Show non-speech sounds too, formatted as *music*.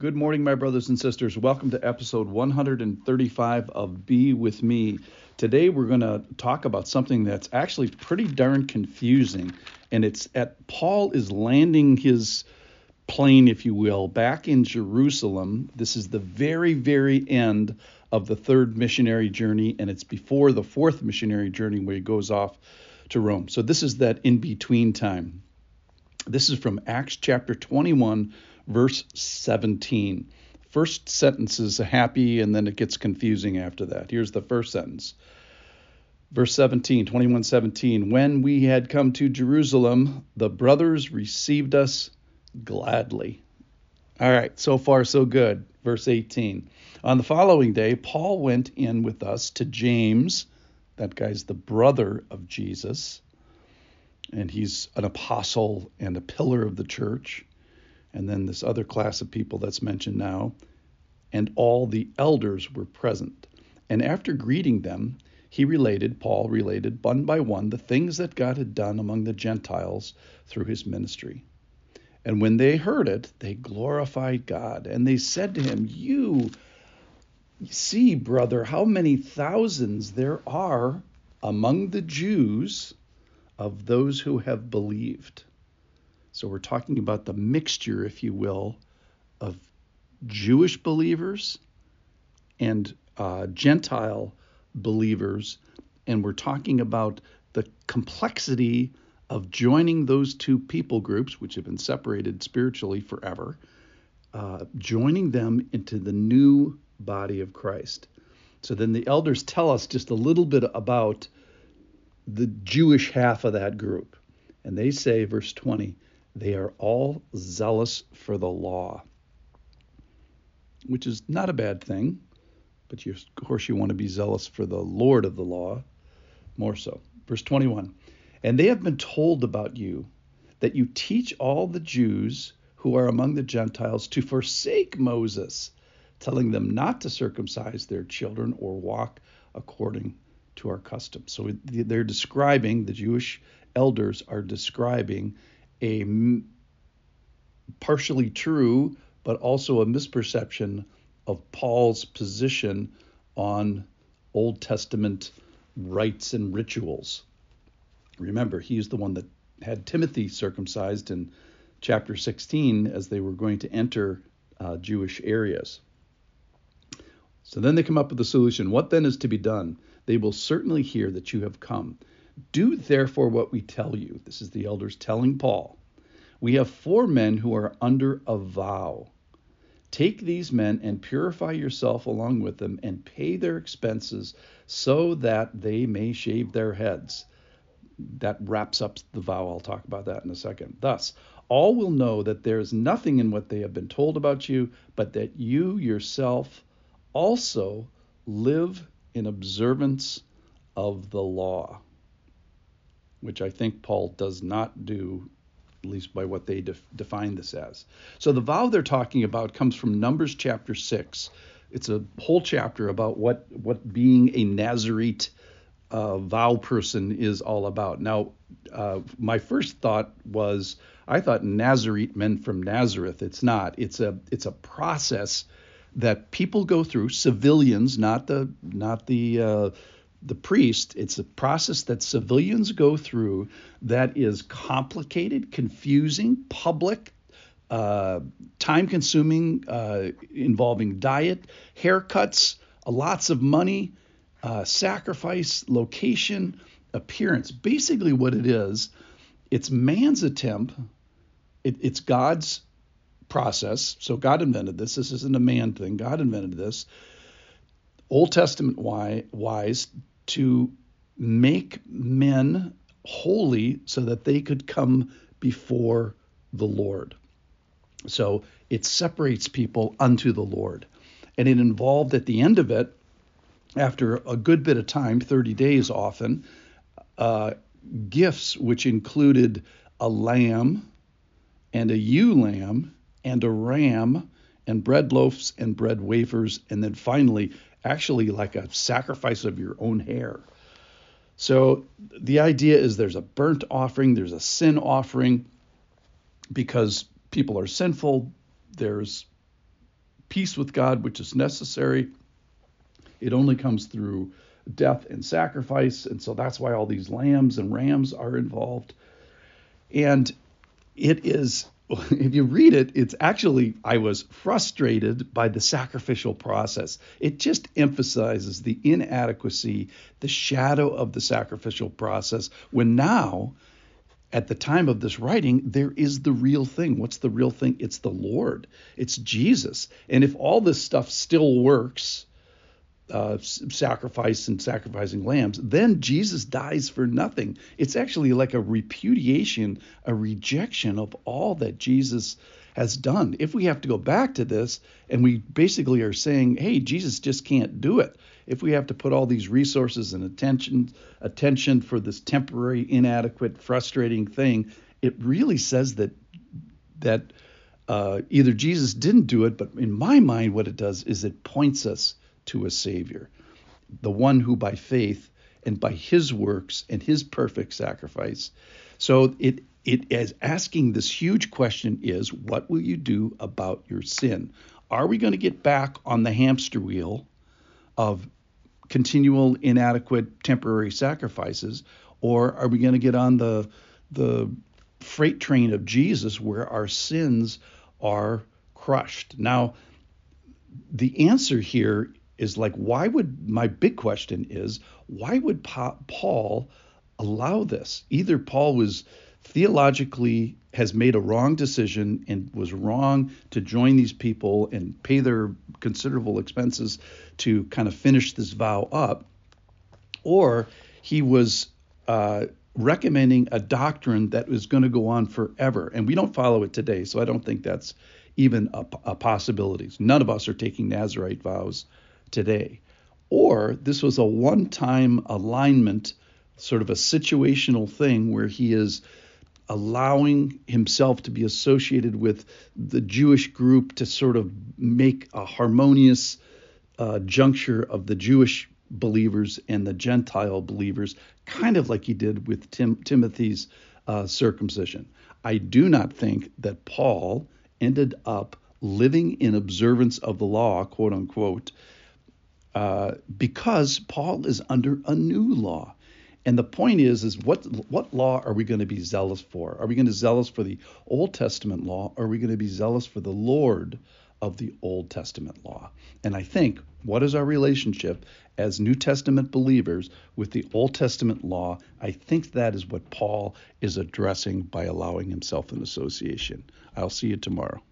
Good morning, my brothers and sisters. Welcome to episode 135 of Be With Me. Today, we're going to talk about something that's actually pretty darn confusing. And it's at Paul is landing his plane, if you will, back in Jerusalem. This is the very, very end of the third missionary journey, and it's before the fourth missionary journey where he goes off to Rome. So, this is that in between time. This is from Acts chapter 21 verse 17. First sentence is happy and then it gets confusing after that. Here's the first sentence. Verse 17, 21 17. When we had come to Jerusalem, the brothers received us gladly. All right, so far so good. Verse 18. On the following day, Paul went in with us to James. That guy's the brother of Jesus, and he's an apostle and a pillar of the church and then this other class of people that's mentioned now, and all the elders were present. And after greeting them, he related, Paul related, one by one, the things that God had done among the Gentiles through his ministry. And when they heard it, they glorified God. And they said to him, You see, brother, how many thousands there are among the Jews of those who have believed. So we're talking about the mixture, if you will, of Jewish believers and uh, Gentile believers. And we're talking about the complexity of joining those two people groups, which have been separated spiritually forever, uh, joining them into the new body of Christ. So then the elders tell us just a little bit about the Jewish half of that group. And they say, verse 20, they are all zealous for the law, which is not a bad thing, but you, of course you want to be zealous for the Lord of the law more so. Verse 21 And they have been told about you that you teach all the Jews who are among the Gentiles to forsake Moses, telling them not to circumcise their children or walk according to our customs. So they're describing, the Jewish elders are describing a partially true, but also a misperception of Paul's position on Old Testament rites and rituals. Remember, he's the one that had Timothy circumcised in chapter 16 as they were going to enter uh, Jewish areas. So then they come up with a solution. What then is to be done? They will certainly hear that you have come. Do therefore what we tell you. This is the elders telling Paul. We have four men who are under a vow. Take these men and purify yourself along with them and pay their expenses so that they may shave their heads. That wraps up the vow. I'll talk about that in a second. Thus, all will know that there is nothing in what they have been told about you, but that you yourself also live in observance of the law which I think Paul does not do, at least by what they def- define this as. So the vow they're talking about comes from Numbers chapter 6. It's a whole chapter about what, what being a Nazarite uh, vow person is all about. Now, uh, my first thought was I thought Nazarite meant from Nazareth. It's not. It's a it's a process that people go through, civilians, not the not the uh, the priest, it's a process that civilians go through that is complicated, confusing, public, uh, time consuming, uh, involving diet, haircuts, uh, lots of money, uh, sacrifice, location, appearance. Basically, what it is, it's man's attempt, it, it's God's process. So God invented this. This isn't a man thing. God invented this. Old Testament wise to make men holy so that they could come before the Lord. So it separates people unto the Lord. And it involved at the end of it, after a good bit of time, 30 days often, uh, gifts which included a lamb and a ewe lamb and a ram and bread loaves and bread wafers, and then finally actually like a sacrifice of your own hair. So the idea is there's a burnt offering, there's a sin offering because people are sinful. There's peace with God, which is necessary. It only comes through death and sacrifice. And so that's why all these lambs and rams are involved. And it is, *laughs* if you read it, it's actually, I was frustrated by the sacrificial process. It just emphasizes the inadequacy, the shadow of the sacrificial process, when now, at the time of this writing, there is the real thing. What's the real thing? It's the Lord, it's Jesus. And if all this stuff still works, uh, sacrifice and sacrificing lambs, then Jesus dies for nothing. It's actually like a repudiation, a rejection of all that Jesus has done. If we have to go back to this and we basically are saying, hey, Jesus just can't do it. If we have to put all these resources and attention attention for this temporary, inadequate, frustrating thing, it really says that that uh, either Jesus didn't do it, but in my mind, what it does is it points us to a Savior, the one who by faith and by his works and his perfect sacrifice. So it it is asking this huge question is what will you do about your sin? Are we going to get back on the hamster wheel of continual inadequate temporary sacrifices or are we going to get on the the freight train of Jesus where our sins are crushed? Now the answer here is like, why would my big question is, why would Paul allow this? Either Paul was theologically has made a wrong decision and was wrong to join these people and pay their considerable expenses to kind of finish this vow up, or he was uh, recommending a doctrine that was going to go on forever. And we don't follow it today, so I don't think that's even a, a possibility. None of us are taking Nazarite vows today. Or this was a one time alignment, sort of a situational thing where he is allowing himself to be associated with the Jewish group to sort of make a harmonious uh, juncture of the Jewish believers and the Gentile believers, kind of like he did with Tim, Timothy's uh, circumcision. I do not think that Paul ended up living in observance of the law, quote unquote, uh, because Paul is under a new law. And the point is, is what what law are we going to be zealous for? Are we going to be zealous for the Old Testament law? Or are we going to be zealous for the Lord of the Old Testament law? And I think what is our relationship as New Testament believers with the Old Testament law? I think that is what Paul is addressing by allowing himself an association. I'll see you tomorrow.